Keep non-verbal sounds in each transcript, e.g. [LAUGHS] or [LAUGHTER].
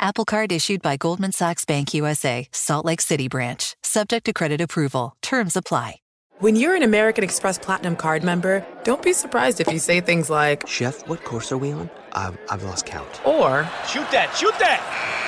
Apple Card issued by Goldman Sachs Bank USA, Salt Lake City branch. Subject to credit approval. Terms apply. When you're an American Express Platinum card member, don't be surprised if you say things like, Chef, what course are we on? I've, I've lost count. Or, Shoot that, shoot that!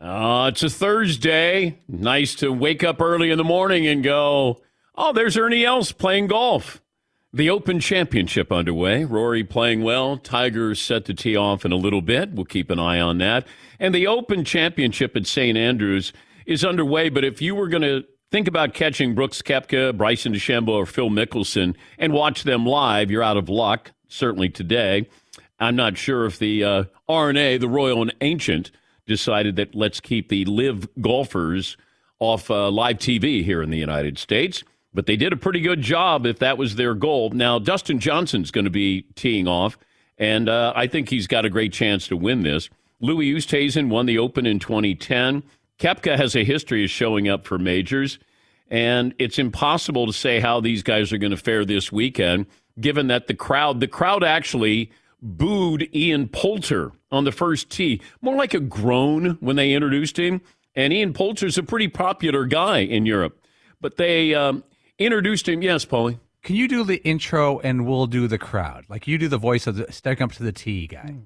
Uh, it's a Thursday. Nice to wake up early in the morning and go, oh, there's Ernie Els playing golf. The Open Championship underway. Rory playing well. Tiger set to tee off in a little bit. We'll keep an eye on that. And the Open Championship at St. Andrews is underway. But if you were going to think about catching Brooks Koepka, Bryson DeChambeau, or Phil Mickelson and watch them live, you're out of luck, certainly today. I'm not sure if the uh, R&A, the Royal and Ancient, decided that let's keep the live golfers off uh, live TV here in the United States. But they did a pretty good job if that was their goal. Now, Dustin Johnson's going to be teeing off, and uh, I think he's got a great chance to win this. Louis Oosthuizen won the Open in 2010. Koepka has a history of showing up for majors, and it's impossible to say how these guys are going to fare this weekend, given that the crowd, the crowd actually booed Ian Poulter on the first tee, more like a groan when they introduced him. And Ian Poulter's a pretty popular guy in Europe, but they um, introduced him. Yes, Paulie. Can you do the intro and we'll do the crowd? Like you do the voice of the stepping up to the tee guy.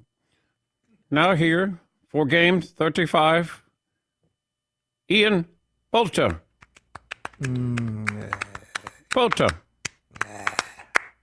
Now here for game 35, Ian Poulter. Poulter.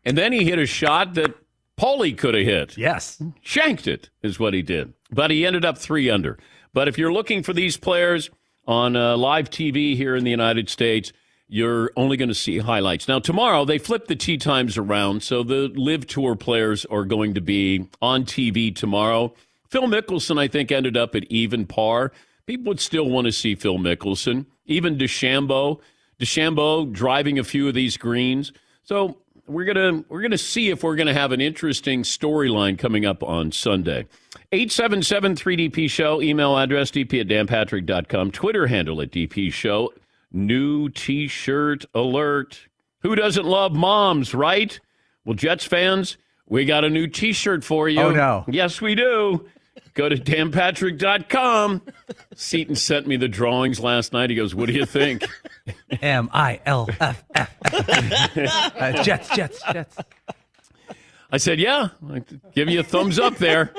And then he hit a shot that Paulie could have hit. Yes. Shanked it is what he did. But he ended up three under. But if you're looking for these players on uh, live TV here in the United States, you're only going to see highlights. Now, tomorrow they flip the tee times around, so the LIV Tour players are going to be on TV tomorrow. Phil Mickelson, I think, ended up at even par. People would still want to see Phil Mickelson, even DeChambeau. DeChambeau driving a few of these greens. So we're gonna we're gonna see if we're gonna have an interesting storyline coming up on Sunday. 877-3DP Show, email address dp at danpatrick.com, Twitter handle at DP Show. New t-shirt alert. Who doesn't love moms, right? Well, Jets fans, we got a new t-shirt for you. Oh, no. Yes, we do. Go to danpatrick.com. Seton sent me the drawings last night. He goes, What do you think? M I L F F. Uh, Jets, Jets, Jets. I said, yeah, I give you a thumbs up there.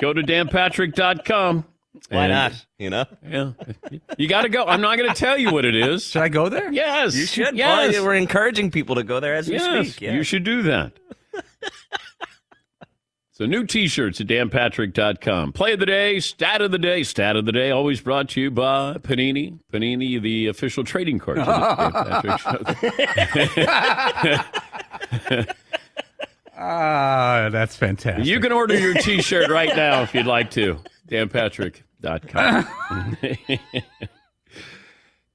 Go to danpatrick.com. Why And- not? You know, Yeah. You got to go. I'm not going to tell you what it is. Should I go there? Yes. you should. Yes. Well, we're encouraging people to go there as we yes. speak. Yeah. You should do that. So, new t shirts at danpatrick.com. Play of the day, stat of the day. Stat of the day always brought to you by Panini. Panini, the official trading card. to the Dan Patrick Show. [LAUGHS] Ah, that's fantastic. You can order your t shirt right now if you'd like to. DanPatrick.com. [LAUGHS]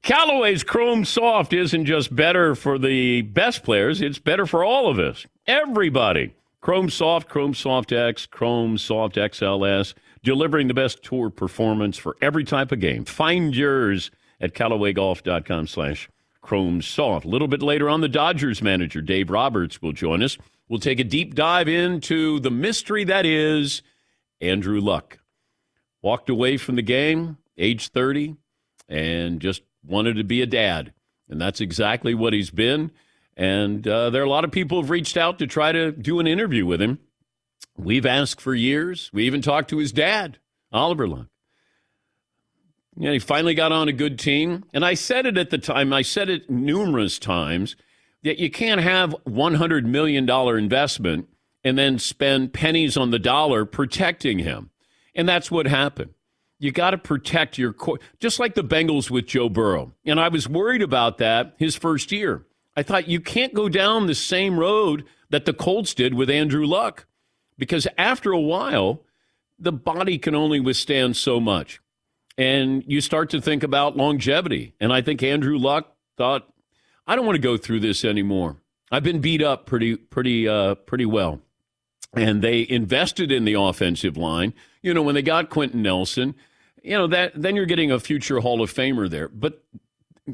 Callaway's Chrome Soft isn't just better for the best players, it's better for all of us. Everybody. Chrome Soft, Chrome Soft X, Chrome Soft XLS, delivering the best tour performance for every type of game. Find yours at CallawayGolf.com slash Chrome Soft. A little bit later on, the Dodgers manager, Dave Roberts, will join us. We'll take a deep dive into the mystery that is Andrew Luck. Walked away from the game, age 30, and just wanted to be a dad. And that's exactly what he's been. And uh, there are a lot of people who've reached out to try to do an interview with him. We've asked for years. We even talked to his dad, Oliver Luck. Yeah, he finally got on a good team. And I said it at the time, I said it numerous times that you can't have $100 million investment and then spend pennies on the dollar protecting him. And that's what happened. You got to protect your core, just like the Bengals with Joe Burrow. And I was worried about that his first year. I thought you can't go down the same road that the Colts did with Andrew Luck because after a while, the body can only withstand so much. And you start to think about longevity. And I think Andrew Luck thought, I don't want to go through this anymore. I've been beat up pretty, pretty, uh, pretty well. And they invested in the offensive line. You know, when they got Quenton Nelson, you know that then you're getting a future Hall of Famer there. But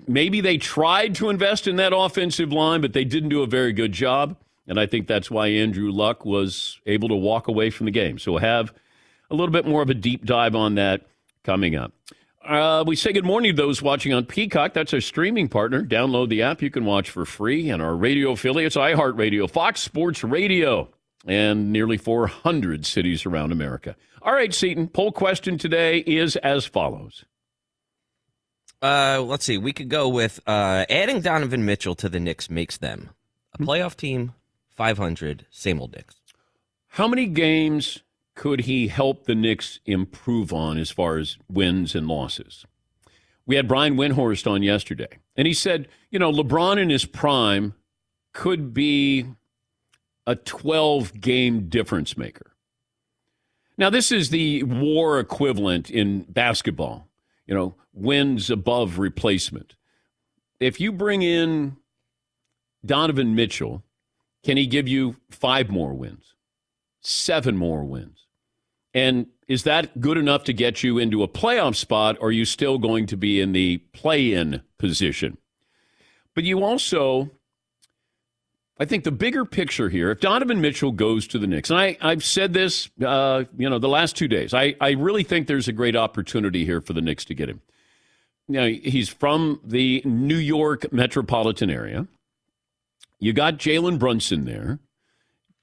maybe they tried to invest in that offensive line, but they didn't do a very good job. And I think that's why Andrew Luck was able to walk away from the game. So we'll have a little bit more of a deep dive on that coming up. Uh, we say good morning to those watching on Peacock. That's our streaming partner. Download the app. You can watch for free. And our radio affiliates, iHeartRadio, Fox Sports Radio, and nearly 400 cities around America. All right, Seton, poll question today is as follows. Uh, let's see. We could go with uh, adding Donovan Mitchell to the Knicks makes them a playoff team, 500, same old Knicks. How many games could he help the Knicks improve on as far as wins and losses? We had Brian Windhorst on yesterday, and he said, you know, LeBron in his prime could be a 12 game difference maker. Now, this is the war equivalent in basketball, you know, wins above replacement. If you bring in Donovan Mitchell, can he give you five more wins, seven more wins? And is that good enough to get you into a playoff spot, or are you still going to be in the play in position? But you also, I think the bigger picture here, if Donovan Mitchell goes to the Knicks, and I, I've said this, uh, you know, the last two days, I, I really think there's a great opportunity here for the Knicks to get him. Know, he's from the New York metropolitan area. You got Jalen Brunson there.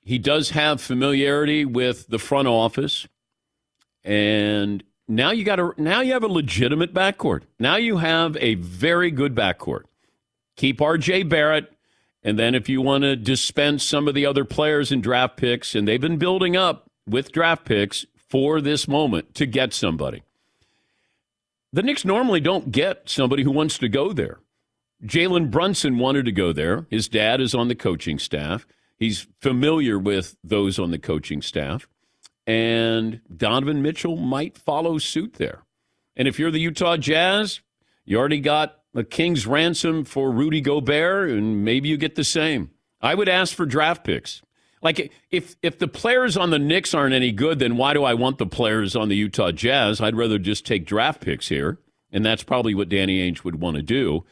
He does have familiarity with the front office. And now you got a now you have a legitimate backcourt. Now you have a very good backcourt. Keep RJ Barrett, and then if you want to dispense some of the other players in draft picks, and they've been building up with draft picks for this moment to get somebody. The Knicks normally don't get somebody who wants to go there. Jalen Brunson wanted to go there. His dad is on the coaching staff. He's familiar with those on the coaching staff. And Donovan Mitchell might follow suit there. And if you're the Utah Jazz, you already got a king's ransom for Rudy Gobert, and maybe you get the same. I would ask for draft picks. Like if if the players on the Knicks aren't any good, then why do I want the players on the Utah Jazz? I'd rather just take draft picks here, and that's probably what Danny Ainge would want to do.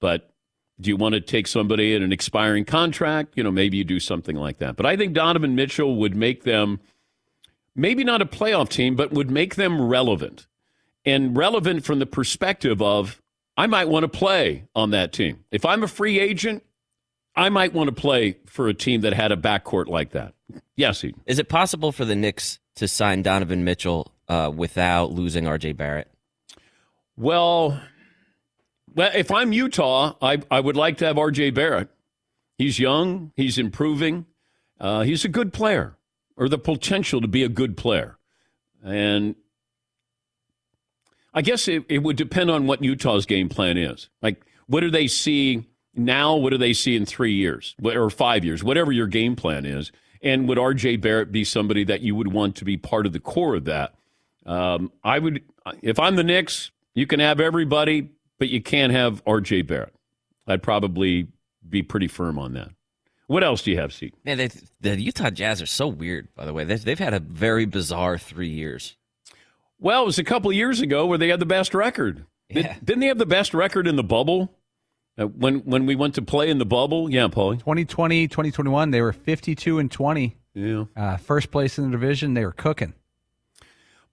But do you want to take somebody at an expiring contract? You know, maybe you do something like that. But I think Donovan Mitchell would make them maybe not a playoff team, but would make them relevant. And relevant from the perspective of I might want to play on that team. If I'm a free agent, I might want to play for a team that had a backcourt like that. Yes, Eden. Is it possible for the Knicks to sign Donovan Mitchell uh, without losing RJ Barrett? Well, well, if I'm Utah, I, I would like to have RJ Barrett. He's young, he's improving, uh, he's a good player, or the potential to be a good player. And I guess it, it would depend on what Utah's game plan is. Like, what do they see now? What do they see in three years or five years? Whatever your game plan is. And would RJ Barrett be somebody that you would want to be part of the core of that? Um, I would, if I'm the Knicks, you can have everybody, but you can't have RJ Barrett. I'd probably be pretty firm on that. What else do you have, Steve? Man, they, the Utah Jazz are so weird, by the way. They've, they've had a very bizarre three years. Well, it was a couple of years ago where they had the best record. Yeah. Did, not they have the best record in the bubble? Uh, when when we went to play in the bubble? Yeah, Paulie. 2020, 2021, they were 52 and 20. Yeah. Uh, first place in the division, they were cooking.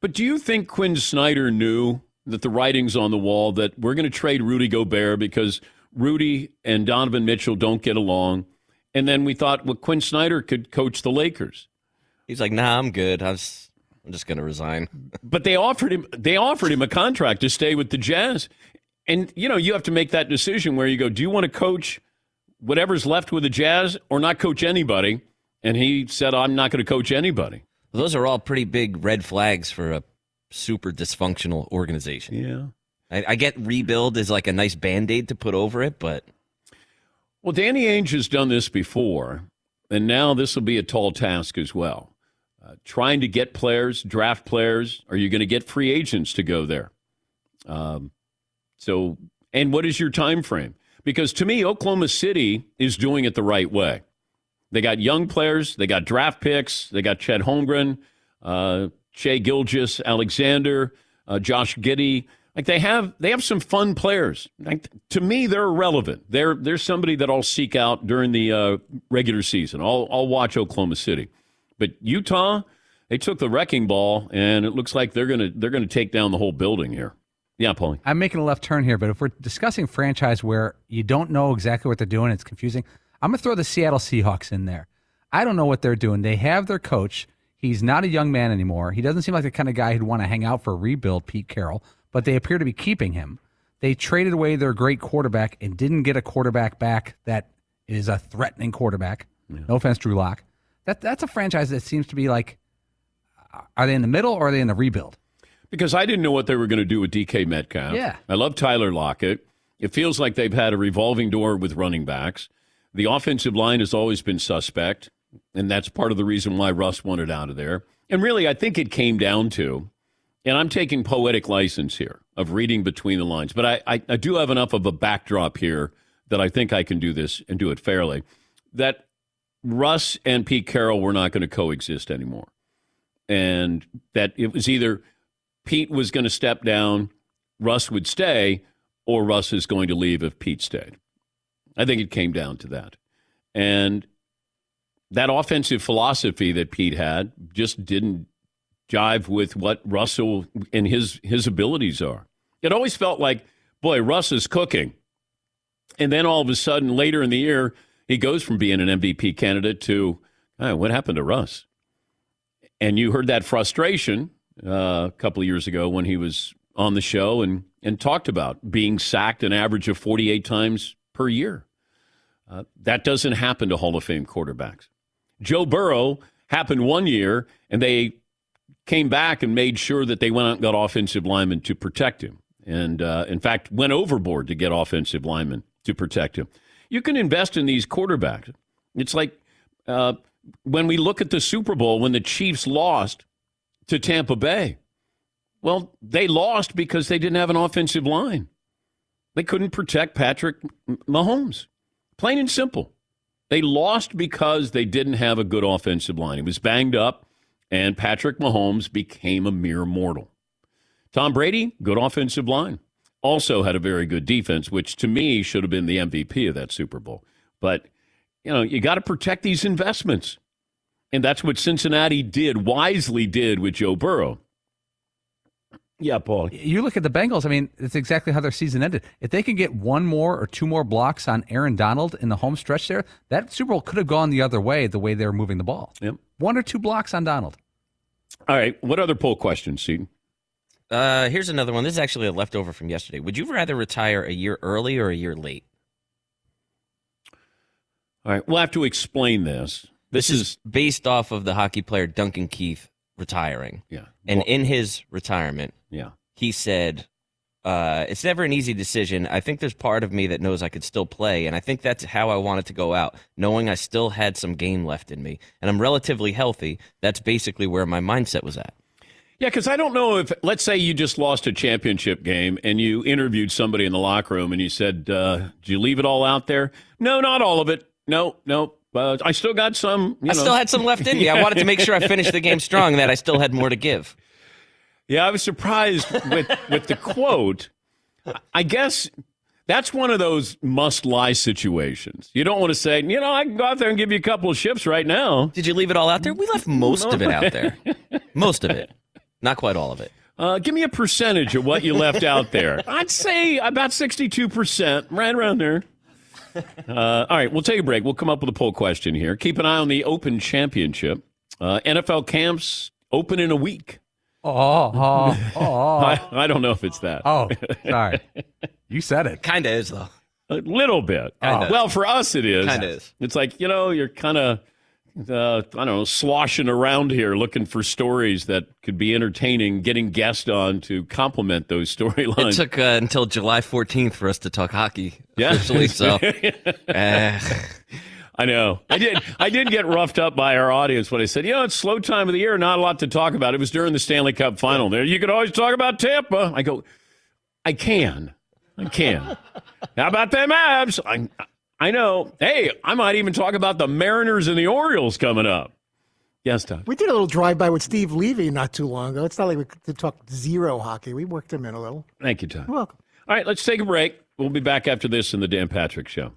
But do you think Quin Snyder knew that the writing's on the wall that we're going to trade Rudy Gobert because Rudy and Donovan Mitchell don't get along? And then we thought, well, Quin Snyder could coach the Lakers. He's like, nah, I'm good. I was, I'm just going to resign. but they offered him they offered him a contract to stay with the Jazz. And you know, you have to make that decision where you go, do you want to coach whatever's left with the Jazz or not coach anybody? And he said, I'm not going to coach anybody. Those are all pretty big red flags for a super dysfunctional organization. Yeah. I, I get rebuild is like a nice band aid to put over it, but well, Danny Ainge has done this before, and now this will be a tall task as well. Uh, trying to get players, draft players. Are you going to get free agents to go there? Um, so, and what is your time frame? Because to me, Oklahoma City is doing it the right way. They got young players, they got draft picks, they got Chet Holmgren, uh, Shai Gilgeous, Alexander, uh, Josh Giddey. Like they have they have some fun players. Like, to me, they're irrelevant. They're they're somebody that I'll seek out during the uh, regular season. I'll I'll watch Oklahoma City, but Utah they took the wrecking ball, and it looks like they're gonna they're gonna take down the whole building here. Yeah, Paulie. I'm making a left turn here, but if we're discussing franchise where you don't know exactly what they're doing, it's confusing. I'm gonna throw the Seattle Seahawks in there. I don't know what they're doing. They have their coach. He's not a young man anymore. He doesn't seem like the kind of guy who'd want to hang out for a rebuild, Pete Carroll but they appear to be keeping him. They traded away their great quarterback and didn't get a quarterback back that is a threatening quarterback. Yeah. No offense, Drew Lock. That that's a franchise that seems to be like, are they in the middle or are they in the rebuild? Because I didn't know what they were going to do with DK Metcalf. Yeah, I love Tyler Lockett. It feels like they've had a revolving door with running backs. The offensive line has always been suspect, and that's part of the reason why Russ wanted out of there. And really, I think it came down to and I'm taking poetic license here of reading between the lines, but I, I, I, do have enough of a backdrop here that I think I can do this and do it fairly. That Russ and Pete Carroll were not going to coexist anymore. And that it was either Pete was going to step down, Russ would stay, or Russ is going to leave if Pete stayed. I think it came down to that. And that offensive philosophy that Pete had just didn't jive with what Russell and his his abilities are. It always felt like, boy, Russ is cooking. And then all of a sudden, later in the year, he goes from being an MVP candidate to, oh, what happened to Russ? And you heard that frustration uh, a couple of years ago when he was on the show and, and talked about being sacked an average of 48 times per year. Uh, that doesn't happen to Hall of Fame quarterbacks. Joe Burrow happened one year, and they came back and made sure that they went out and got offensive linemen to protect him. And uh, in fact, went overboard to get offensive linemen to protect him. You can invest in these quarterbacks. It's like uh, when we look at the Super Bowl when the Chiefs lost to Tampa Bay. Well, they lost because they didn't have an offensive line. They couldn't protect Patrick Mahomes. Plain and simple. They lost because they didn't have a good offensive line. He was banged up and Patrick Mahomes became a mere mortal. Tom Brady, good offensive line, also had a very good defense, which to me should have been the MVP of that Super Bowl. But, you know, you got to protect these investments. And that's what Cincinnati did, wisely did with Joe Burrow. Yeah, Paul. You look at the Bengals. I mean, it's exactly how their season ended. If they can get one more or two more blocks on Aaron Donald in the home stretch there, that Super Bowl could have gone the other way. The way they were moving the ball. Yep. One or two blocks on Donald. All right. What other poll questions, Seton? Uh, here's another one. This is actually a leftover from yesterday. Would you rather retire a year early or a year late? All right. We'll have to explain this. This, This is based off of the hockey player Duncan Keith retiring. yeah. And in his retirement, Yeah. he said, uh, It's never an easy decision. I think there's part of me that knows I could still play. And I think that's how I wanted to go out, knowing I still had some game left in me. And I'm relatively healthy. That's basically where my mindset was at. Yeah, because I don't know if, let's say you just lost a championship game and you interviewed somebody in the locker room and you said, uh, Did you leave it all out there? No, not all of it. No, no. Uh, I still got some. You I know. still had some left in me. I [LAUGHS] wanted to make sure I finished the game strong and that I still had more to give. Yeah, I was surprised with, with the quote. I guess that's one of those must lie situations. You don't want to say, you know, I can go out there and give you a couple of shifts right now. Did you leave it all out there? We left most of it out there. [LAUGHS] Most of it. Not quite all of it. Uh, give me a percentage of what you left out there. [LAUGHS] I'd say about 62%, right around there. Uh, all right, we'll take a break. We'll come up with a poll question here. Keep an eye on the Open Championship. Uh, NFL camps open in a week. Oh, oh, [LAUGHS] oh, I, I don't know if it's that. oh. Sorry, [LAUGHS] you said it. Kind of is, though. A little bit. Kinda. Well, for us, it is. Kinda is. It's like, you know, you're kind of, uh, I don't know, sloshing around here looking for stories that could be entertaining, getting guests on to complement those [LAUGHS] storylines. It took uh, until July 14th for us to talk hockey Yeah. officially, so uh, [LAUGHS] I know. I did. I did get roughed up by our audience when I said, you know, it's slow time of the year, not a lot to talk about. It was during the Stanley Cup final. There, you could always talk about Tampa. I go, I can, I can. How about them Avs? I, I know. Hey, I might even talk about the Mariners and the Orioles coming up. Yes, Todd. We did a little drive by with Steve Levy not too long ago. It's not like we could talk zero hockey. We worked him in a little. Thank you, Todd. You're welcome. All right, let's take a break. We'll be back after this in the Dan Patrick Show.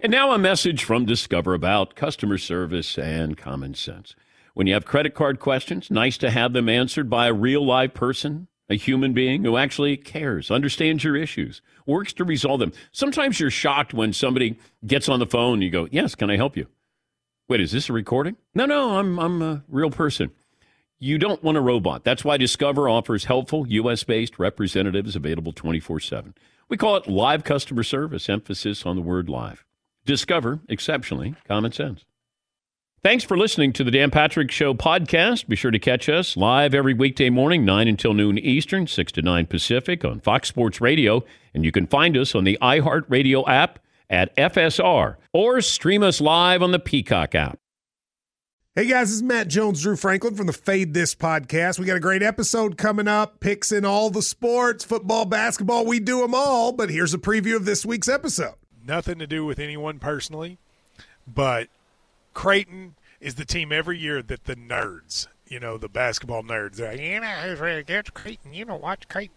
And now a message from Discover about customer service and common sense. When you have credit card questions, nice to have them answered by a real live person, a human being who actually cares, understands your issues, works to resolve them. Sometimes you're shocked when somebody gets on the phone and you go, Yes, can I help you? Wait, is this a recording? No, no, I'm, I'm a real person. You don't want a robot. That's why Discover offers helpful U.S. based representatives available 24 7. We call it live customer service, emphasis on the word live. Discover exceptionally common sense. Thanks for listening to the Dan Patrick Show podcast. Be sure to catch us live every weekday morning, 9 until noon Eastern, 6 to 9 Pacific on Fox Sports Radio. And you can find us on the iHeartRadio app at FSR or stream us live on the Peacock app. Hey guys, this is Matt Jones, Drew Franklin from the Fade This podcast. We got a great episode coming up. Picks in all the sports, football, basketball, we do them all. But here's a preview of this week's episode. nothing to do with anyone personally, but Creighton is the team every year that the nerds, you know, the basketball nerds, they're like, you know, who's really against Creighton? You know, watch Creighton.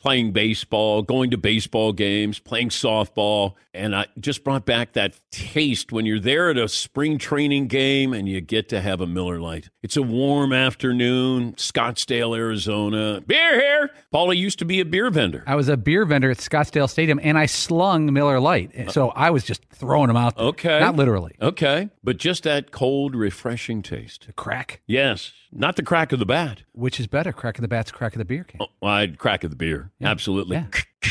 playing baseball, going to baseball games, playing softball, and I just brought back that taste when you're there at a spring training game and you get to have a Miller Lite. It's a warm afternoon, Scottsdale, Arizona. Beer here. Paulie used to be a beer vendor. I was a beer vendor at Scottsdale Stadium, and I slung Miller Lite, so I was just throwing them out. There. Okay. not literally. Okay, but just that cold, refreshing taste. The crack. Yes, not the crack of the bat. Which is better, crack of the bats, crack of the beer can? Oh, I'd crack of the beer. Absolutely. Yeah. [LAUGHS]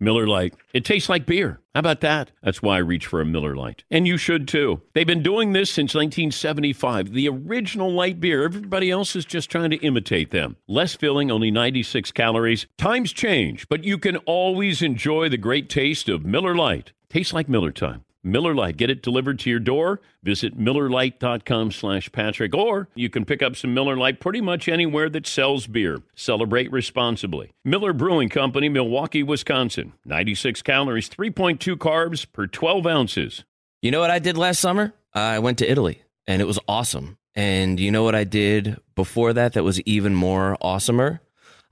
Miller Lite. It tastes like beer. How about that? That's why I reach for a Miller Lite. And you should too. They've been doing this since 1975. The original light beer. Everybody else is just trying to imitate them. Less filling, only 96 calories. Times change, but you can always enjoy the great taste of Miller Lite. Tastes like Miller time. Miller Lite. Get it delivered to your door. Visit MillerLite.com slash Patrick. Or you can pick up some Miller Lite pretty much anywhere that sells beer. Celebrate responsibly. Miller Brewing Company, Milwaukee, Wisconsin. 96 calories, 3.2 carbs per 12 ounces. You know what I did last summer? I went to Italy and it was awesome. And you know what I did before that that was even more awesomer?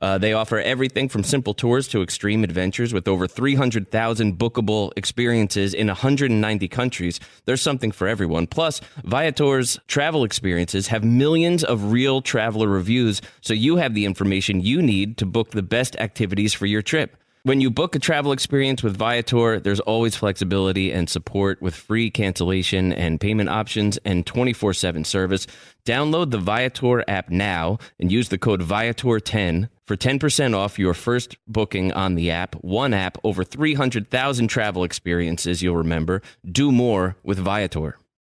Uh, they offer everything from simple tours to extreme adventures with over 300,000 bookable experiences in 190 countries. There's something for everyone. Plus, Viator's travel experiences have millions of real traveler reviews, so you have the information you need to book the best activities for your trip. When you book a travel experience with Viator, there's always flexibility and support with free cancellation and payment options and 24 7 service. Download the Viator app now and use the code Viator10 for 10% off your first booking on the app. One app, over 300,000 travel experiences you'll remember. Do more with Viator.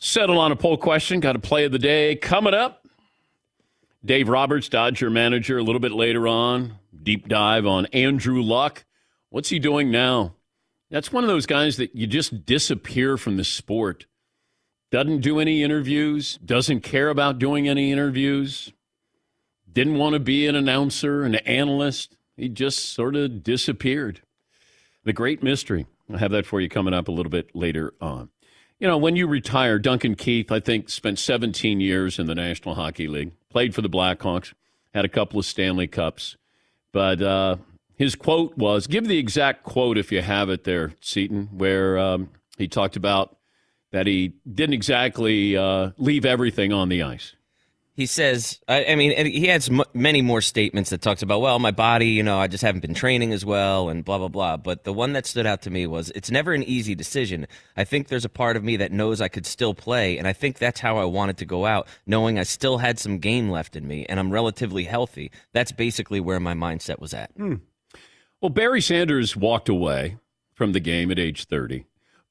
Settle on a poll question. Got a play of the day coming up. Dave Roberts, Dodger manager, a little bit later on. Deep dive on Andrew Luck. What's he doing now? That's one of those guys that you just disappear from the sport. Doesn't do any interviews, doesn't care about doing any interviews, didn't want to be an announcer, an analyst. He just sort of disappeared. The great mystery. I'll have that for you coming up a little bit later on. You know, when you retire, Duncan Keith, I think, spent 17 years in the National Hockey League, played for the Blackhawks, had a couple of Stanley Cups. But uh, his quote was give the exact quote if you have it there, Seton, where um, he talked about that he didn't exactly uh, leave everything on the ice he says, I, I mean, he has m- many more statements that talks about, well, my body, you know, I just haven't been training as well, and blah blah blah. But the one that stood out to me was, it's never an easy decision. I think there's a part of me that knows I could still play, and I think that's how I wanted to go out, knowing I still had some game left in me, and I'm relatively healthy. That's basically where my mindset was at. Hmm. Well, Barry Sanders walked away from the game at age 30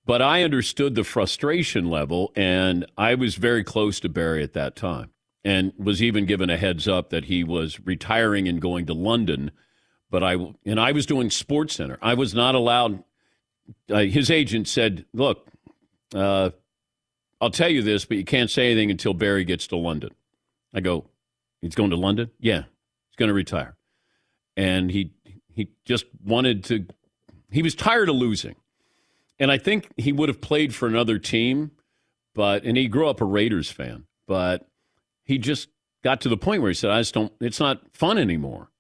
but I understood the frustration level, and I was very close to Barry at that time and was even given a heads up that he was retiring and going to London. But I and I was doing Sports Center. I was not allowed. Uh, his agent said, "Look, uh, I'll tell you this, but you can't say anything until Barry gets to London." I go, "He's going to London? Yeah, he's going to retire." And he he just wanted to. He was tired of losing, and I think he would have played for another team, but and he grew up a Raiders fan, but he just got to the point where he said, I just don't, it's not fun anymore.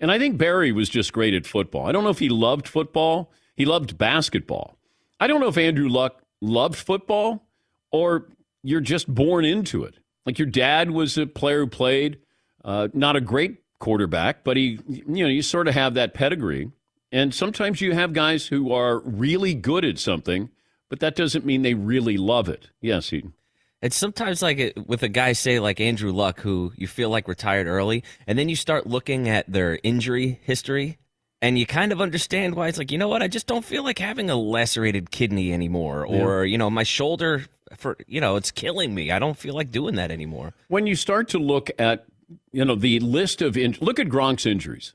And I think Barry was just great at football. I don't know if he loved football, he loved basketball. I don't know if Andrew Luck loved football or you're just born into it. Like your dad was a player who played, uh, not a great quarterback, but he, you know, you sort of have that pedigree. And sometimes you have guys who are really good at something, but that doesn't mean they really love it. Yes, Eden. It's sometimes like it, with a guy, say like Andrew Luck, who you feel like retired early, and then you start looking at their injury history, and you kind of understand why it's like, you know what, I just don't feel like having a lacerated kidney anymore, or you know, my shoulder for you know, it's killing me. I don't feel like doing that anymore. When you start to look at, you know, the list of in- look at Gronk's injuries.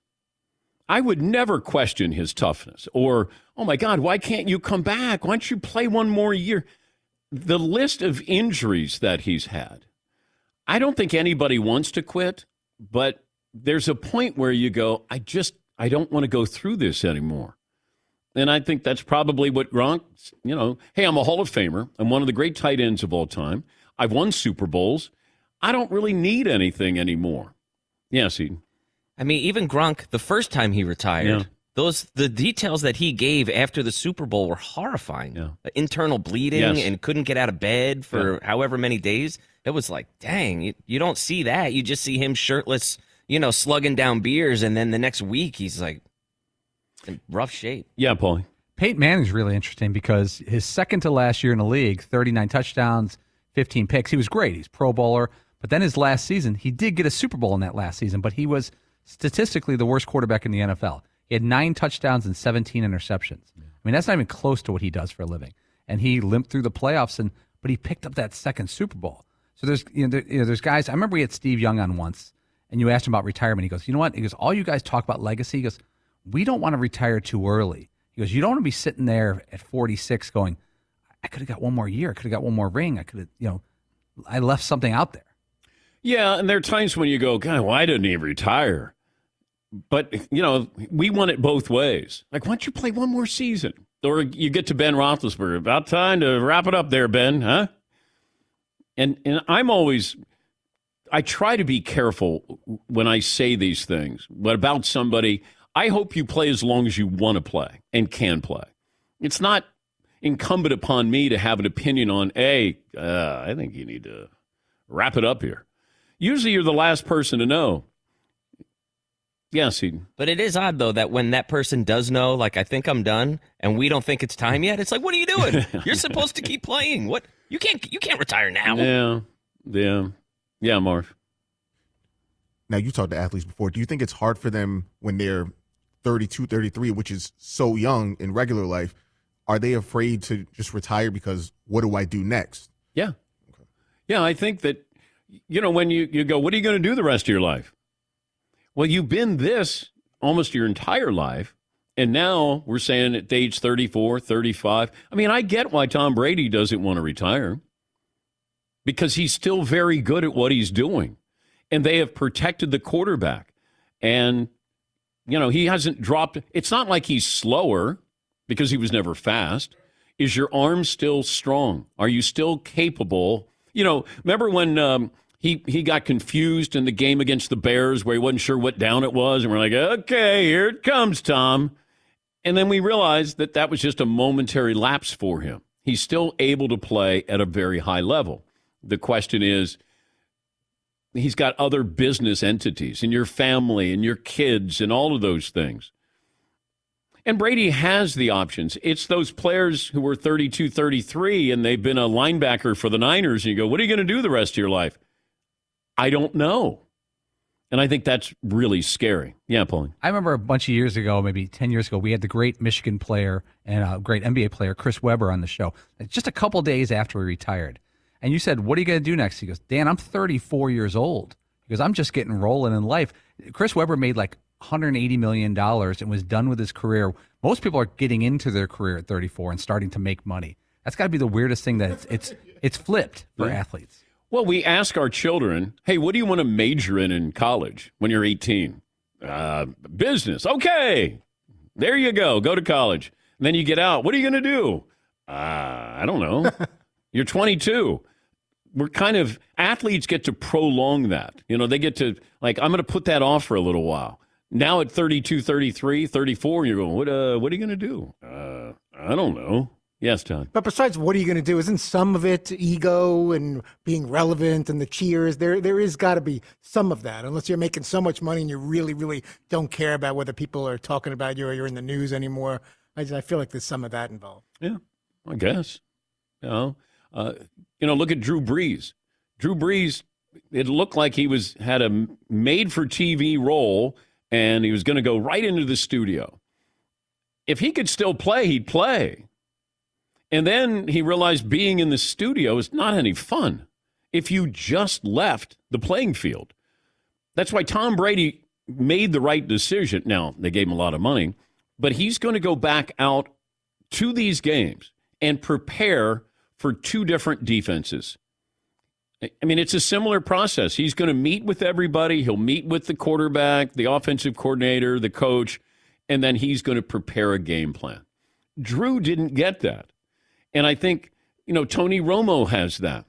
I would never question his toughness or, oh my God, why can't you come back? Why don't you play one more year? The list of injuries that he's had, I don't think anybody wants to quit, but there's a point where you go, I just, I don't want to go through this anymore. And I think that's probably what Gronk, you know, hey, I'm a Hall of Famer. I'm one of the great tight ends of all time. I've won Super Bowls. I don't really need anything anymore. Yes, Eden. I mean, even Gronk, the first time he retired, Yeah. Those the details that he gave after the Super Bowl were horrifying. Yeah. Uh, internal bleeding Yes. and couldn't get out of bed for however many days. It was like, dang, you, you don't see that. You just see him shirtless, you know, slugging down beers, and then the next week he's like in rough shape. Yeah, Paulie. Peyton Manning's really interesting because his second to last year in the league, 39 touchdowns, 15 picks. He was great. He's Pro Bowler. But then his last season, he did get a Super Bowl in that last season, but he was statistically the worst quarterback in the NFL. He had nine touchdowns and 17 interceptions. I mean, that's not even close to what he does for a living. And he limped through the playoffs, and but he picked up that second Super Bowl. So there's you know, there, you know there's guys. I remember we had Steve Young on once, and you asked him about retirement. He goes, you know what? He goes, all you guys talk about legacy. He goes, we don't want to retire too early. He goes, you don't want to be sitting there at 46 going, I could have got one more year. I could have got one more ring. I could have, you know, I left something out there. Yeah, and there are times when you go, God, why didn't he retire? But, you know, we want it both ways. Like, why don't you play one more season? Or you get to Ben Roethlisberger, about time to wrap it up there, Ben, huh? And and I'm always, I try to be careful when I say these things, but about somebody, I hope you play as long as you want to play and can play. It's not incumbent upon me to have an opinion on, hey, uh, I think you need to wrap it up here. Usually you're the last person to know. Yes, Eden. But it is odd though that when that person does know, like I think I'm done, and we don't think it's time yet, it's like, what are you doing? [LAUGHS] You're supposed to keep playing. What you can't you can't retire now. Yeah, yeah, yeah, Marv. Now, you talked to athletes before. Do you think it's hard for them when they're 32, 33, which is so young in regular life? Are they afraid to just retire because what do I do next? Yeah. Yeah, I think that, you know, when you, you go, what are you going to do the rest of your life? Well, you've been this almost your entire life. And now we're saying at age 34, 35. I mean, I get why Tom Brady doesn't want to retire because he's still very good at what he's doing. And they have protected the quarterback. And, you know, he hasn't dropped. It's not like he's slower because he was never fast. Is your arm still strong? Are you still capable? You know, remember when um, he he got confused in the game against the Bears where he wasn't sure what down it was, and we're like, okay, here it comes, Tom. And then we realized that that was just a momentary lapse for him. He's still able to play at a very high level. The question is, he's got other business entities and your family and your kids and all of those things. And Brady has the options. It's those players who were 32, 33, and they've been a linebacker for the Niners, and you go, what are you going to do the rest of your life? I don't know. And I think that's really scary. Yeah, Pauline. I remember a bunch of years ago, maybe 10 years ago, we had the great Michigan player and uh, a great NBA player, Chris Webber, on the show. Just a couple days after he retired. And you said, What are you going to do next? He goes, Dan, I'm 34 years old. He goes, I'm just getting rolling in life. Chris Webber made like $180 million and was done with his career. Most people are getting into their career at 34 and starting to make money. That's got to be the weirdest thing that it's, it's, it's flipped for Yeah. athletes. Well, we ask our children, hey, what do you want to major in in college when you're 18? Uh, business. Okay. There you go. Go to college. And then you get out. What are you going to do? Uh, I don't know. [LAUGHS] you're 22. we're kind of athletes get to prolong that. You know, they get to like I'm going to put that off for a little while. Now at 32, 33, 34, you're going, what uh what are you going to do? Uh I don't know. Yes, Todd. But besides, what are you going to do? Isn't some of it ego and being relevant and the cheers? There, there is got to be some of that. Unless you're making so much money and you really, really don't care about whether people are talking about you or you're in the news anymore. I, just, I feel like there's some of that involved. Yeah, I guess. You know, uh, you know, look at Drew Brees. Drew Brees. It looked like he was had a made-for-TV role, and he was going to go right into the studio. If he could still play, he'd play. And then he realized being in the studio is not any fun if you just left the playing field. That's why Tom Brady made the right decision. Now, they gave him a lot of money, but he's going to go back out to these games and prepare for two different defenses. I mean, it's a similar process. He's going to meet with everybody. He'll meet with the quarterback, the offensive coordinator, the coach, and then he's going to prepare a game plan. Drew didn't get that. And I think, you know, Tony Romo has that.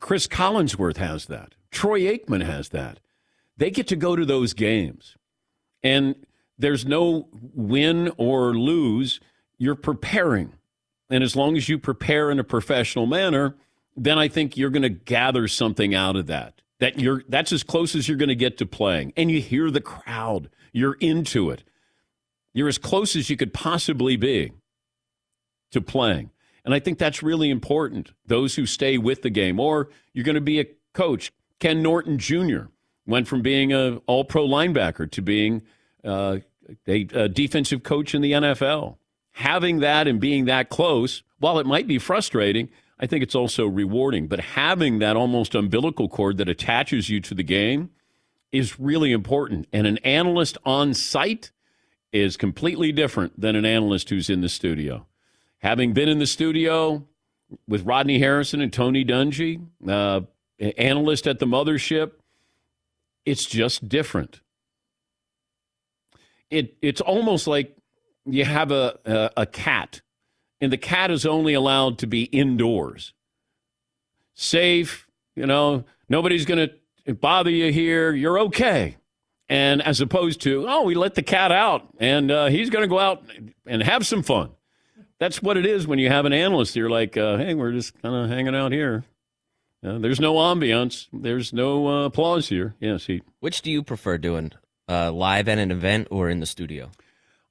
Chris Collinsworth has that. Troy Aikman has that. They get to go to those games. And there's no win or lose. You're preparing. And as long as you prepare in a professional manner, then I think you're going to gather something out of that. That you're that's as close as you're going to get to playing. And you hear the crowd. You're into it. You're as close as you could possibly be to playing. And I think that's really important. Those who stay with the game, or you're going to be a coach. Ken Norton Jr. went from being a All Pro linebacker to being uh, a, a defensive coach in the NFL. Having that and being that close, while it might be frustrating, I think it's also rewarding. But having that almost umbilical cord that attaches you to the game is really important. And an analyst on site is completely different than an analyst who's in the studio. Having been in the studio with Rodney Harrison and Tony Dungy, uh, analyst at the mothership, it's just different. It it's almost like you have a, a, a cat, and the cat is only allowed to be indoors, safe. You know, nobody's going to bother you here. You're okay. And as opposed to, oh, we let the cat out and uh, he's going to go out and have some fun. That's what it is when you have an analyst. You're like, uh, hey, we're just kind of hanging out here. Uh, there's no ambiance. There's no uh, applause here. Yes, he. Which do you prefer doing, uh, live at an event or in the studio?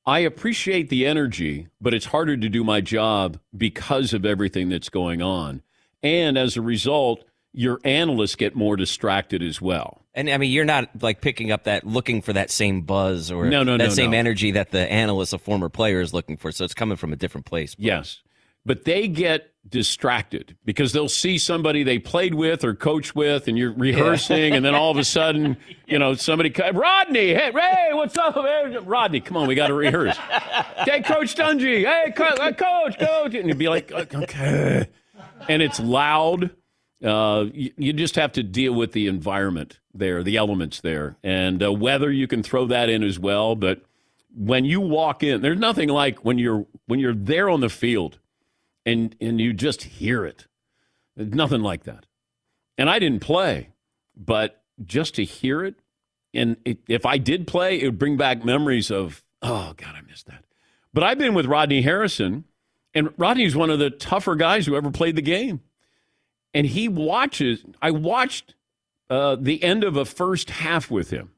I appreciate the energy, but it's harder to do my job because of everything that's going on. And as a result, your analysts get more distracted as well. And I mean, you're not like picking up that looking for that same buzz or no, no, that no, same no. energy that the analyst, a former player, is looking for. So it's coming from a different place. Yes. But they get distracted because they'll see somebody they played with or coached with, and you're rehearsing, and then all of a [LAUGHS] sudden, you know, somebody, Rodney, hey, Ray, what's up? Hey, Rodney, come on, we got to rehearse. [LAUGHS] hey, Coach Dungy, hey, uh, Coach, Coach. And you'd be like, okay. And it's loud. Uh, you, you just have to deal with the environment there, the elements there, and uh, weather you can throw that in as well. But when you walk in, there's nothing like when you're when you're there on the field, and and you just hear it. There's nothing like that. And I didn't play, but just to hear it, and it, if I did play, it would bring back memories of oh God, I missed that. But I've been with Rodney Harrison, and Rodney's one of the tougher guys who ever played the game and he watches. I watched uh, the end of a first half with him,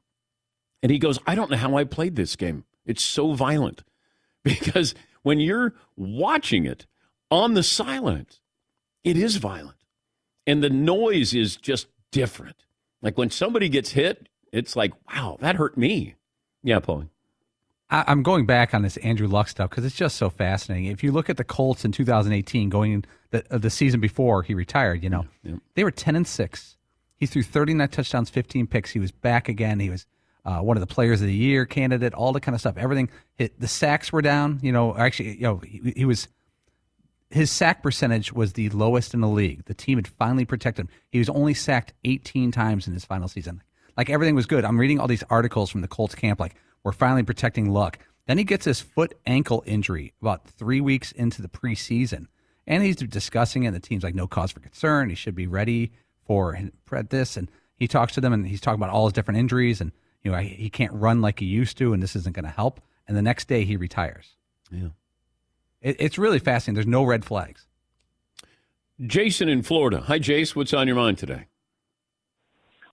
and he goes, "I don't know how I played this game. It's so violent." [LAUGHS] Because when you're watching it on the silent, it is violent, and the noise is just different. Like when somebody gets hit, it's like, "Wow, that hurt me." Yeah, Paulie. I'm going back on this Andrew Luck stuff because it's just so fascinating. If you look at the Colts in 2018, going the, uh, the season before he retired, you know, they were 10 and 6. He threw 39 touchdowns, 15 picks. He was back again. He was uh, one of the players of the year candidate, all the kind of stuff. Everything, hit, the sacks were down. You know, actually, you know, he, he was his sack percentage was the lowest in the league. The team had finally protected him. He was only sacked 18 times in his final season. Like everything was good. I'm reading all these articles from the Colts camp, like we're finally protecting Luck. Then he gets his foot ankle injury about three weeks into the preseason, and he's discussing it. And the team's like, no cause for concern. He should be ready for for this. And he talks to them, and he's talking about all his different injuries, and you know he can't run like he used to, and this isn't going to help. And the next day he retires. Yeah, it, it's really fascinating. There's no red flags. Jason in Florida. Hi, Jace. What's on your mind today?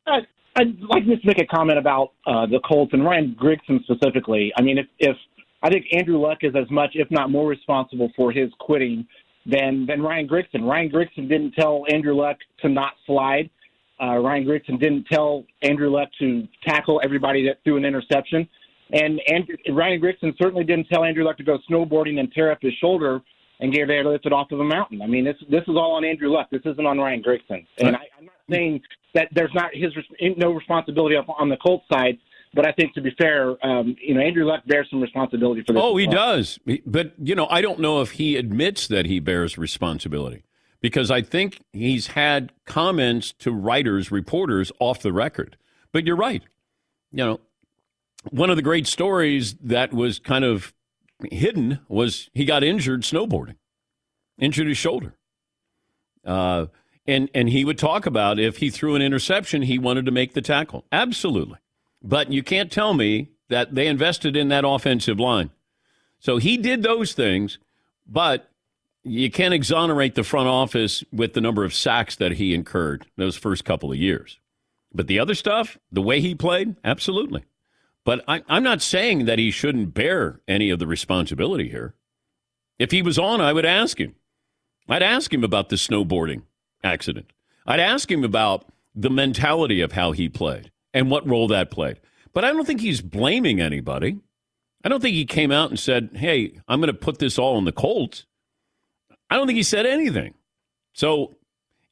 Uh, I'd like to just make a comment about uh, the Colts and Ryan Grigson specifically. I mean, if, if I think Andrew Luck is as much, if not more, responsible for his quitting than than Ryan Grigson. Ryan Grigson didn't tell Andrew Luck to not slide. Uh, Ryan Grigson didn't tell Andrew Luck to tackle everybody that threw an interception. And Andrew, Ryan Grigson certainly didn't tell Andrew Luck to go snowboarding and tear up his shoulder and get airlifted off of a mountain. I mean, this this is all on Andrew Luck. This isn't on Ryan Grigson. And I, I'm not saying that there's not his no responsibility on the Colts side. But I think, to be fair, um, you know, Andrew Luck bears some responsibility for this. Oh, he does. But, you know, I don't know if he admits that he bears responsibility because I think he's had comments to writers, reporters off the record. But you're right. You know, one of the great stories that was kind of hidden was he got injured snowboarding, injured his shoulder. Uh, and, and he would talk about if he threw an interception, he wanted to make the tackle. Absolutely. But you can't tell me that they invested in that offensive line. So he did those things, but you can't exonerate the front office with the number of sacks that he incurred those first couple of years. But the other stuff, the way he played, absolutely. But I, am not saying that he shouldn't bear any of the responsibility here. If he was on, I would ask him. I'd ask him about the snowboarding accident. I'd ask him about the mentality of how he played and what role that played. But I don't think he's blaming anybody. I don't think he came out and said, hey, I'm going to put this all on the Colts. I don't think he said anything. So,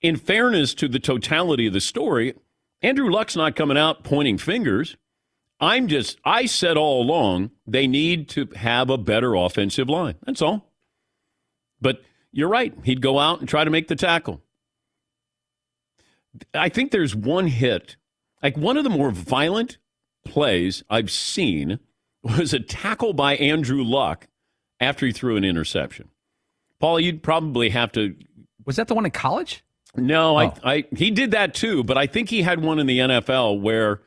in fairness to the totality of the story, Andrew Luck's not coming out pointing fingers. I'm just, I said all along, they need to have a better offensive line. That's all. But you're right. He'd go out and try to make the tackle. I think there's one hit like one of the more violent plays I've seen was a tackle by Andrew Luck after he threw an interception. Paul, you'd probably have to. Was that the one in college? No, oh. I, I he did that too, but I think he had one in the NFL where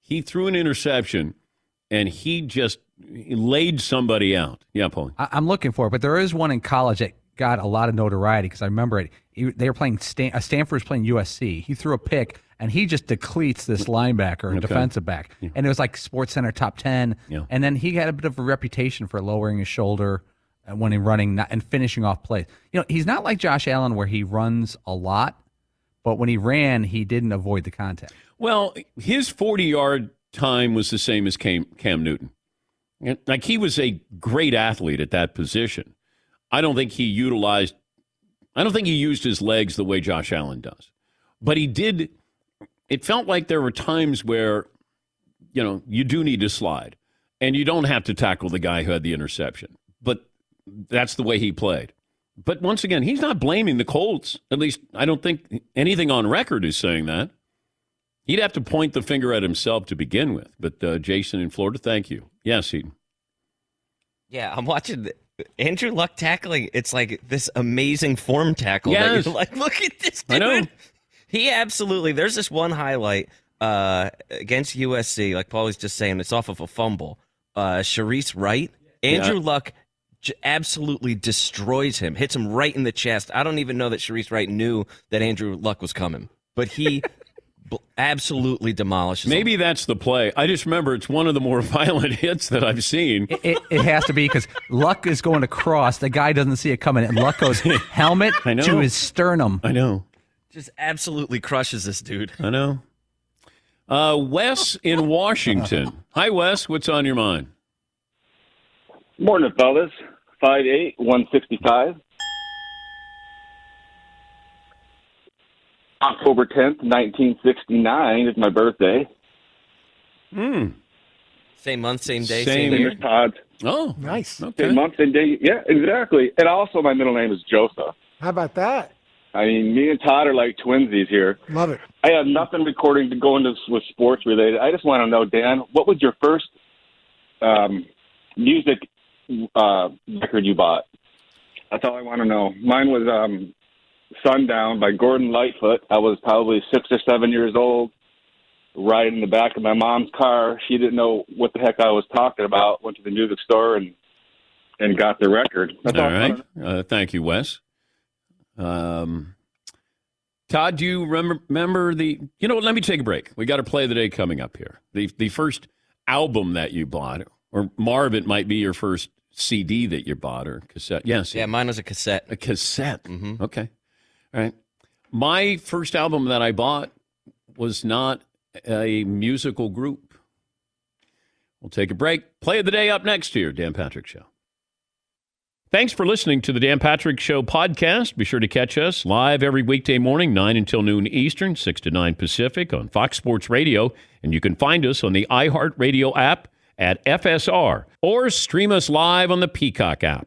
he threw an interception and he just laid somebody out. Yeah, Paul. I, am looking for it, but there is one in college that got a lot of notoriety because I remember it. They were playing Stan, uh, Stanford was playing USC. He threw a pick and he just depletes this linebacker or okay. defensive back. Yeah. And it was like Sports Center top 10. Yeah. And then he had a bit of a reputation for lowering his shoulder when he's running and finishing off plays. You know, he's not like Josh Allen where he runs a lot, but when he ran, he didn't avoid the contact. Well, his 40 yard time was the same as Cam, Cam Newton. Like he was a great athlete at that position. I don't think he utilized, I don't think he used his legs the way Josh Allen does. But he did it felt like there were times where, you know, you do need to slide and you don't have to tackle the guy who had the interception. But that's the way he played. But once again, he's not blaming the Colts. At least I don't think anything on record is saying that. He'd have to point the finger at himself to begin with. But uh, Jason in Florida, thank you. Yes, Eden. Yeah, I'm watching the, Andrew Luck tackling. It's like this amazing form tackle. Yes. like, look at this dude. I know. He absolutely. There's this one highlight uh, against USC, like Paul was just saying. It's off of a fumble. Uh, Shareece Wright, Andrew yeah. Luck j- absolutely destroys him, hits him right in the chest. I don't even know that Shareece Wright knew that Andrew Luck was coming, but he. [LAUGHS] absolutely demolishes. Maybe him. that's the play. I just remember it's one of the more [LAUGHS] violent hits that I've seen. It, it, it has to be because Luck is going across. The guy doesn't see it coming, and Luck goes [LAUGHS] helmet to his sternum. I know. Just absolutely crushes this dude. I know. Uh, Wes in Washington. Hi, Wes. What's on your mind? Morning, fellas. Five eight one sixty five. October 10th, 1969 is my birthday. Hmm. Same month, same day, same, same year. Todd. Oh, nice. Okay. Same month, same day. Yeah, exactly. And also, my middle name is Joseph. How about that? I mean, me and Todd are like twinsies here. Love it. I have nothing recording to go into with sports related. I just want to know, Dan, what was your first um, music uh, record you bought? That's all I want to know. Mine was um, Sundown by Gordon Lightfoot. I was probably six or seven years old, riding in the back of my mom's car. She didn't know what the heck I was talking about. Went to the music store and and got the record. That's all, All right. Uh, thank you, Wes. Um, Todd, do you remember, remember the? You know, let me take a break. We got a play of the day coming up here. The the first album that you bought, or Marv, it might be your first CD that you bought or cassette. Yes. Yeah, mine was a cassette. A cassette. Okay. Right. My first album that I bought was not a musical group. We'll take a break. Play of the day up next here, Dan Patrick Show. Thanks for listening to the Dan Patrick Show podcast. Be sure to catch us live every weekday morning, 9 until noon Eastern, 6 to 9 Pacific on Fox Sports Radio. And you can find us on the iHeartRadio app at FSR or stream us live on the Peacock app.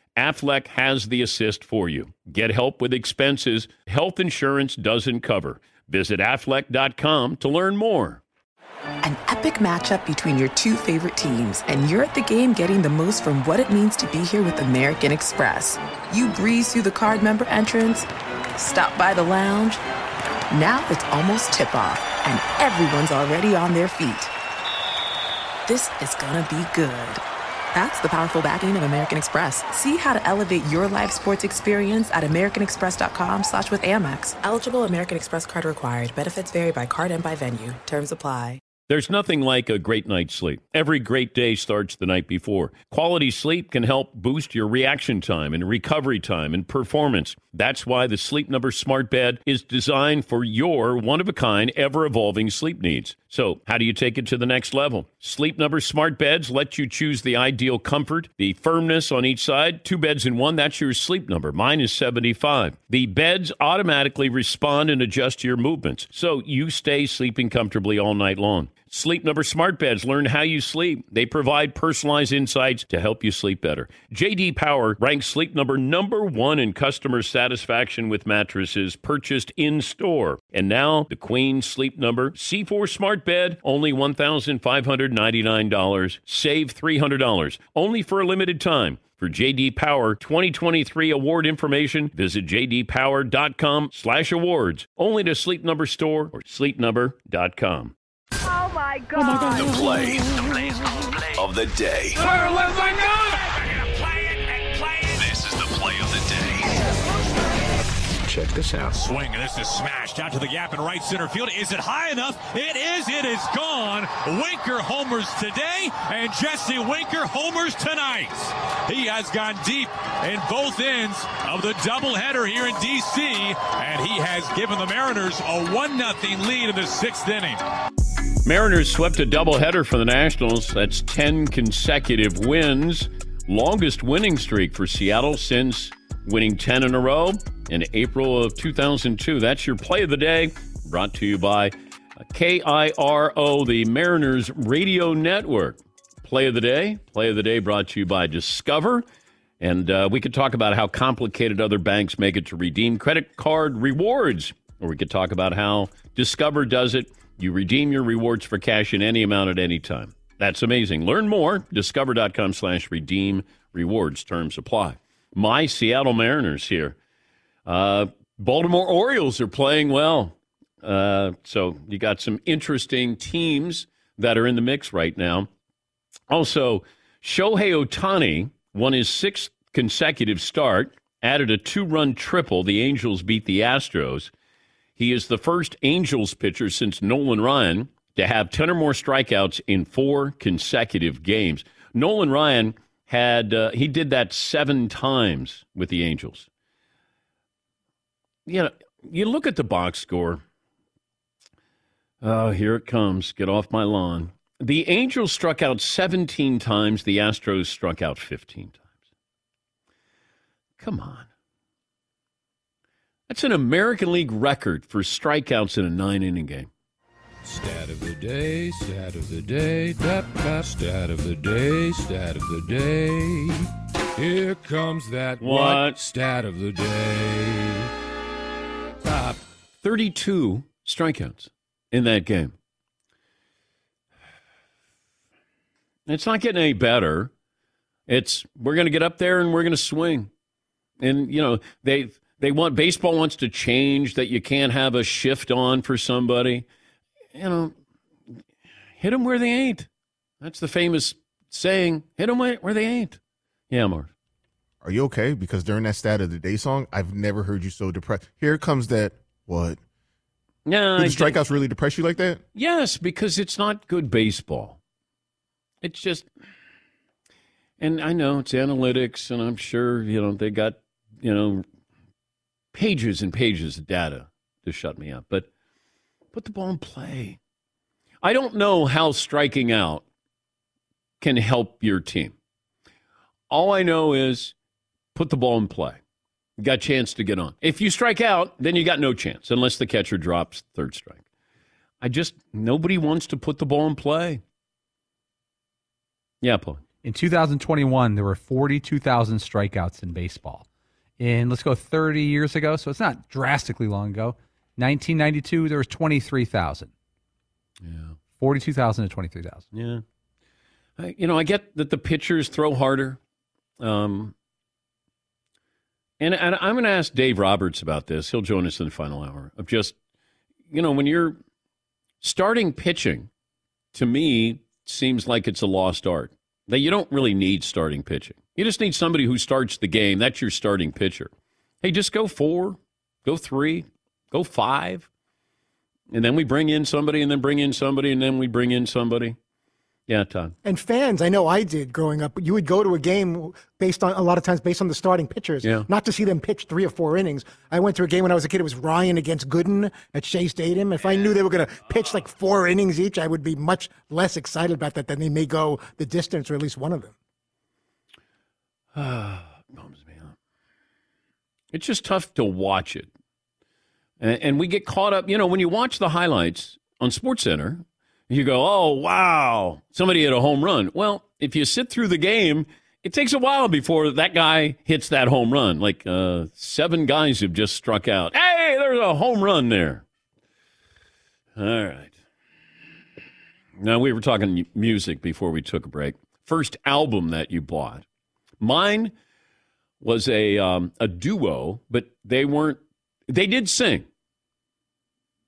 Aflac has the assist for you. Get help with expenses health insurance doesn't cover. Visit aflac.com to learn more. An epic matchup between your two favorite teams, and you're at the game getting the most from what it means to be here with American Express. You breeze through the card member entrance, stop by the lounge. Now it's almost tip off, and everyone's already on their feet. This is gonna be good. That's the powerful backing of American Express. See how to elevate your live sports experience at americanexpress.com slash with Amex. Eligible American Express card required. Benefits vary by card and by venue. Terms apply. There's nothing like a great night's sleep. Every great day starts the night before. Quality sleep can help boost your reaction time and recovery time and performance. That's why the Sleep Number Smart Bed is designed for your one of a kind, ever evolving sleep needs. So, how do you take it to the next level? Sleep Number Smart Beds let you choose the ideal comfort, the firmness on each side. Two beds in one, that's your sleep number. Mine is 75. The beds automatically respond and adjust to your movements, so you stay sleeping comfortably all night long. Sleep Number smart beds learn how you sleep. They provide personalized insights to help you sleep better. JD Power ranks Sleep Number number 1 in customer satisfaction with mattresses purchased in store. And now, the Queen Sleep Number C4 smart bed only $1599. Save $300 only for a limited time. For JD Power 2023 award information, visit jdpower.com/awards. Only to Sleep Number store or sleepnumber.com. Oh my god. The play of the day. This Check this out. Swing, and this is smashed out to the gap in right center field. Is it high enough? It is. It is gone. Winker homers today, and Jesse Winker homers tonight. He has gone deep in both ends of the doubleheader here in D.C., and he has given the Mariners a 1 0 lead in the sixth inning. Mariners swept a doubleheader for the Nationals. That's 10 consecutive wins. Longest winning streak for Seattle since winning 10 in a row in April of 2002. That's your play of the day, brought to you by KIRO, the Mariners Radio Network. Play of the day, play of the day brought to you by Discover. And uh, we could talk about how complicated other banks make it to redeem credit card rewards, or we could talk about how Discover does it. You redeem your rewards for cash in any amount at any time. That's amazing. Learn more. Discover.com slash redeem rewards. Terms apply. My Seattle Mariners here. Uh, Baltimore Orioles are playing well. Uh, so you got some interesting teams that are in the mix right now. Also, Shohei Ohtani won his sixth consecutive start, added a two run triple. The Angels beat the Astros. He is the first Angels pitcher since Nolan Ryan to have 10 or more strikeouts in four consecutive games. Nolan Ryan had, uh, he did that seven times with the Angels. You know, you look at the box score. Oh, here it comes. Get off my lawn. The Angels struck out 17 times, the Astros struck out 15 times. Come on. That's an American League record for strikeouts in a nine inning game. Stat of the day, stat of the day, da, da, stat of the day, stat of the day. Here comes that What? stat of the day. Uh, 32 strikeouts in that game. It's not getting any better. It's we're going to get up there and we're going to swing. And you know, they they want baseball wants to change that you can't have a shift on for somebody. You know, hit them where they ain't. That's the famous saying, hit them where they ain't. Yeah, Mark. Are you okay? Because during that stat of the day song, I've never heard you so depressed. Here comes that what? No, Do the strikeouts really depress you like that? Yes, because it's not good baseball. It's just, and I know it's analytics, and I'm sure you know they got you know pages and pages of data to shut me up, but put the ball in play. I don't know how striking out can help your team. All I know is put the ball in play. You got a chance to get on. If you strike out, then you got no chance unless the catcher drops third strike. I just nobody wants to put the ball in play. Yeah, Paul. In 2021, there were 42,000 strikeouts in baseball. And let's go 30 years ago, so it's not drastically long ago. 1992, there was 23,000. Yeah. 42,000 to 23,000. Yeah. I, you know, I get that the pitchers throw harder. Um, and, and I'm going to ask Dave Roberts about this. He'll join us in the final hour of just, you know, when you're starting pitching, to me, seems like it's a lost art. That you don't really need starting pitching. You just need somebody who starts the game. That's your starting pitcher. Hey, just go four, go three, go five. And then we bring in somebody, and then bring in somebody, and then we bring in somebody. Yeah, Todd. And fans, I know I did growing up. You would go to a game based on a lot of times based on the starting pitchers, Yeah. not to see them pitch three or four innings. I went to a game when I was a kid. It was Ryan against Gooden at Shea Stadium. If I knew they were going to pitch like four innings each, I would be much less excited about that than they may go the distance or at least one of them. [SIGHS] bums me out. It's just tough to watch it. And, we get caught up, you know, when you watch the highlights on SportsCenter, You go, oh, wow, somebody hit a home run. Well, if you sit through the game, it takes a while before that guy hits that home run. Like uh, seven guys have just struck out. Hey, there's a home run there. All right. Now, we were talking music before we took a break. First album that you bought. Mine was a um, a duo, but they weren't. They did sing.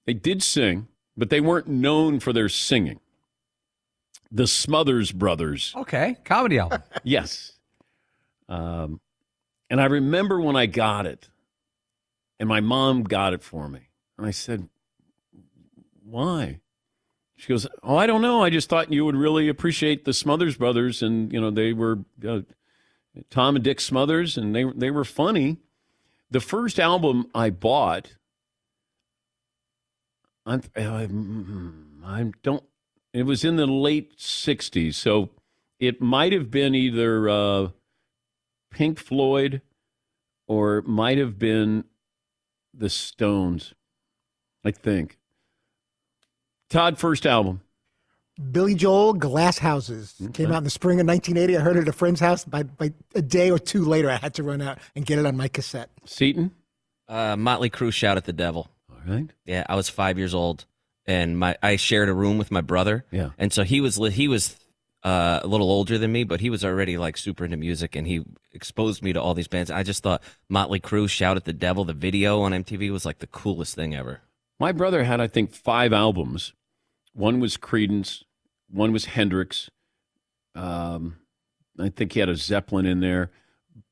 They did sing, but they weren't known for their singing. The Smothers Brothers. Okay, comedy album. [LAUGHS] yes. Um, and I remember when I got it, and my mom got it for me, and I said, "Why?" She goes, "Oh, I don't know. I just thought you would really appreciate the Smothers Brothers, and you know they were." Uh, Tom and Dick Smothers, and they they were funny. The first album I bought, I'm, I, I don't. It was in the late '60s, so it might have been either uh, Pink Floyd or it might have been the Stones. I think. Todd, first album. Billy Joel, Glass Houses came out in the spring of 1980. I heard it at a friend's house. By, by a day or two later, I had to run out and get it on my cassette. Seton? Uh, Motley Crue, Shout at the Devil. Right. Yeah, I was five years old, and my I shared a room with my brother. Yeah. and so he was he was uh, a little older than me, but he was already like super into music, and he exposed me to all these bands. I just thought Motley Crue, Shout at the Devil, the video on MTV was like the coolest thing ever. My brother had, I think, five albums. One was Creedence, one was Hendrix. Um, I think he had a Zeppelin in there,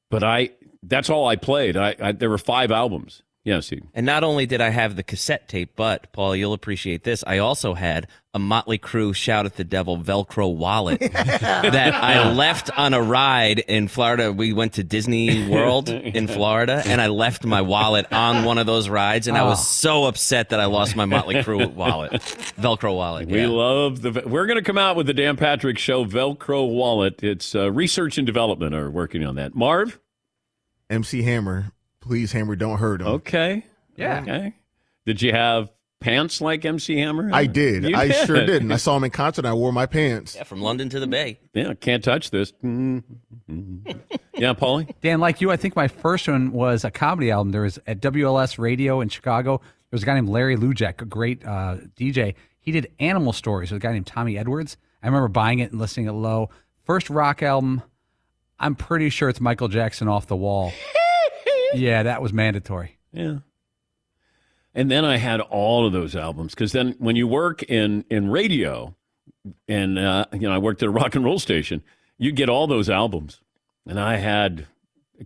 but I that's all I played. I, I there were five albums. Yes, he, And not only did I have the cassette tape, but Paul, you'll appreciate this. I also had a Motley Crue "Shout at the Devil" Velcro wallet [LAUGHS] that I left on a ride in Florida. We went to Disney World [LAUGHS] in Florida, and I left my wallet on one of those rides, and I Oh. was so upset that I lost my Motley Crue [LAUGHS] wallet, Velcro wallet. we yeah. love the. We're going to come out with the Dan Patrick Show Velcro wallet. It's uh, research and development are working on that. Marv, MC Hammer, please Hammer, don't hurt him. okay, Yeah. okay. Did you have pants like MC Hammer? I did. You I sure did. And I saw him in concert. and I wore my pants. Yeah, from London to the Bay. Yeah, can't touch this. [LAUGHS] Yeah, Paulie. Dan, like you, I think my first one was a comedy album. There was at WLS Radio in Chicago. There was a guy named Larry Lujack, a great uh, DJ. He did animal stories with a guy named Tommy Edwards. I remember buying it and listening it low. First rock album, I'm pretty sure it's Michael Jackson off the wall. [LAUGHS] yeah, that was mandatory. Yeah. And then I had all of those albums because then when you work in in radio, and uh, you know I worked at a rock and roll station, you get all those albums, and I had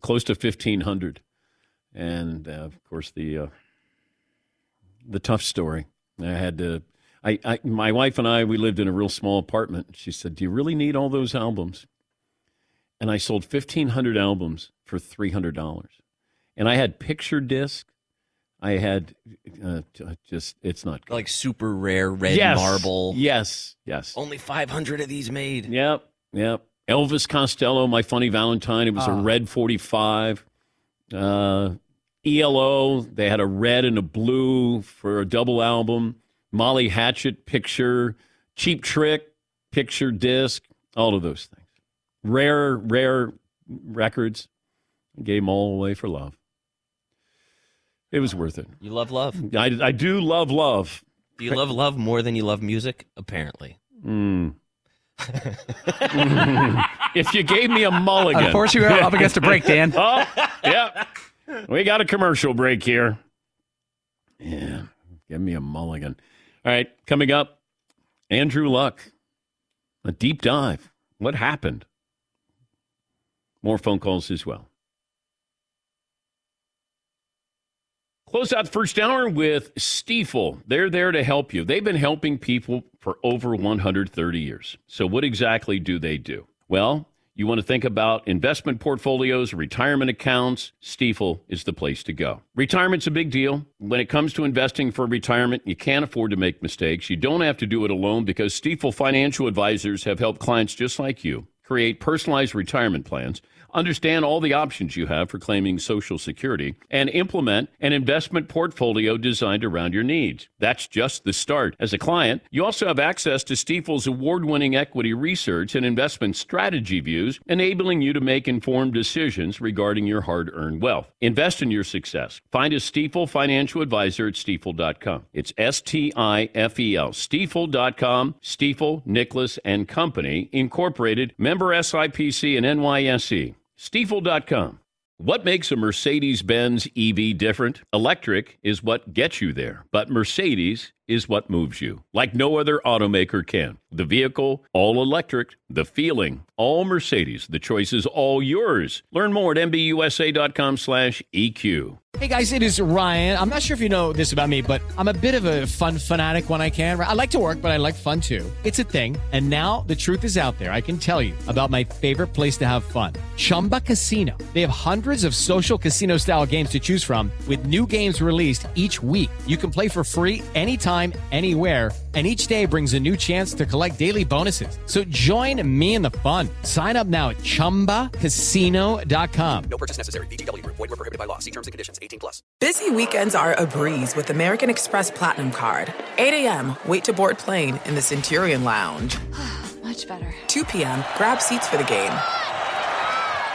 close to fifteen hundred, and uh, of course the uh, the tough story. I had to. I, I my wife and I we lived in a real small apartment. She said, "Do you really need all those albums?" And I sold fifteen hundred albums for three hundred dollars, and I had picture disc. I had uh, just it's not good. Like super rare red Yes. marble. Yes, yes. Only 500 of these made. Yep, yep. Elvis Costello, My Funny Valentine. It was Ah. a red 45. Uh, ELO, they had a red and a blue for a double album. Molly Hatchet, picture. Cheap Trick, picture disc. All of those things. Rare, rare records. Gave them all away for love. It was worth it. You love love. I, I do love love. Do you love love more than you love music? Apparently. Mm. [LAUGHS] if you gave me a mulligan. Unfortunately, we're up against a break, Dan. [LAUGHS] oh, yeah. We got a commercial break here. Yeah. Give me a mulligan. All right. Coming up, Andrew Luck. A deep dive. What happened? More phone calls as well. Close out the first hour with Stifel. They're there to help you. They've been helping people for over 130 years. So, what exactly do they do? Well, you want to think about investment portfolios, retirement accounts, Stifel is the place to go. Retirement's a big deal. When it comes to investing for retirement, you can't afford to make mistakes. You don't have to do it alone because Stiefel financial advisors have helped clients just like you create personalized retirement plans, understand all the options you have for claiming Social Security, and implement an investment portfolio designed around your needs. That's just the start. As a client, you also have access to Stifel's award winning equity research and investment strategy views, enabling you to make informed decisions regarding your hard earned wealth. Invest in your success. Find a Stifel financial advisor at stifel.com. It's S T I F E L. Stifel.com, Stifel, Nicholas and Company, Incorporated, member SIPC and NYSE. Stifel.com. What makes a Mercedes Benz EV different? Electric is what gets you there, but Mercedes is what moves you, like no other automaker can. The vehicle, all electric, the feeling, all Mercedes. The choice is all yours. Learn more at MBUSA.com slash EQ. Hey guys, it is Ryan. I'm not sure if you know this about me, but I'm a bit of a fun fanatic when I can. I like to work, but I like fun too. It's a thing. And now the truth is out there. I can tell you about my favorite place to have fun Chumba Casino. They have hundreds of social casino style games to choose from, with new games released each week. You can play for free anytime, anywhere. And each day brings a new chance to collect daily bonuses. So join me in the fun. Sign up now at chumbacasino.com. No purchase necessary. VGW Group. Void were prohibited by law. See terms and conditions. 18 plus. Busy weekends are a breeze with American Express Platinum Card. 8 a.m., wait to board plane in the Centurion Lounge. [SIGHS] Much better. 2 p.m., grab seats for the game.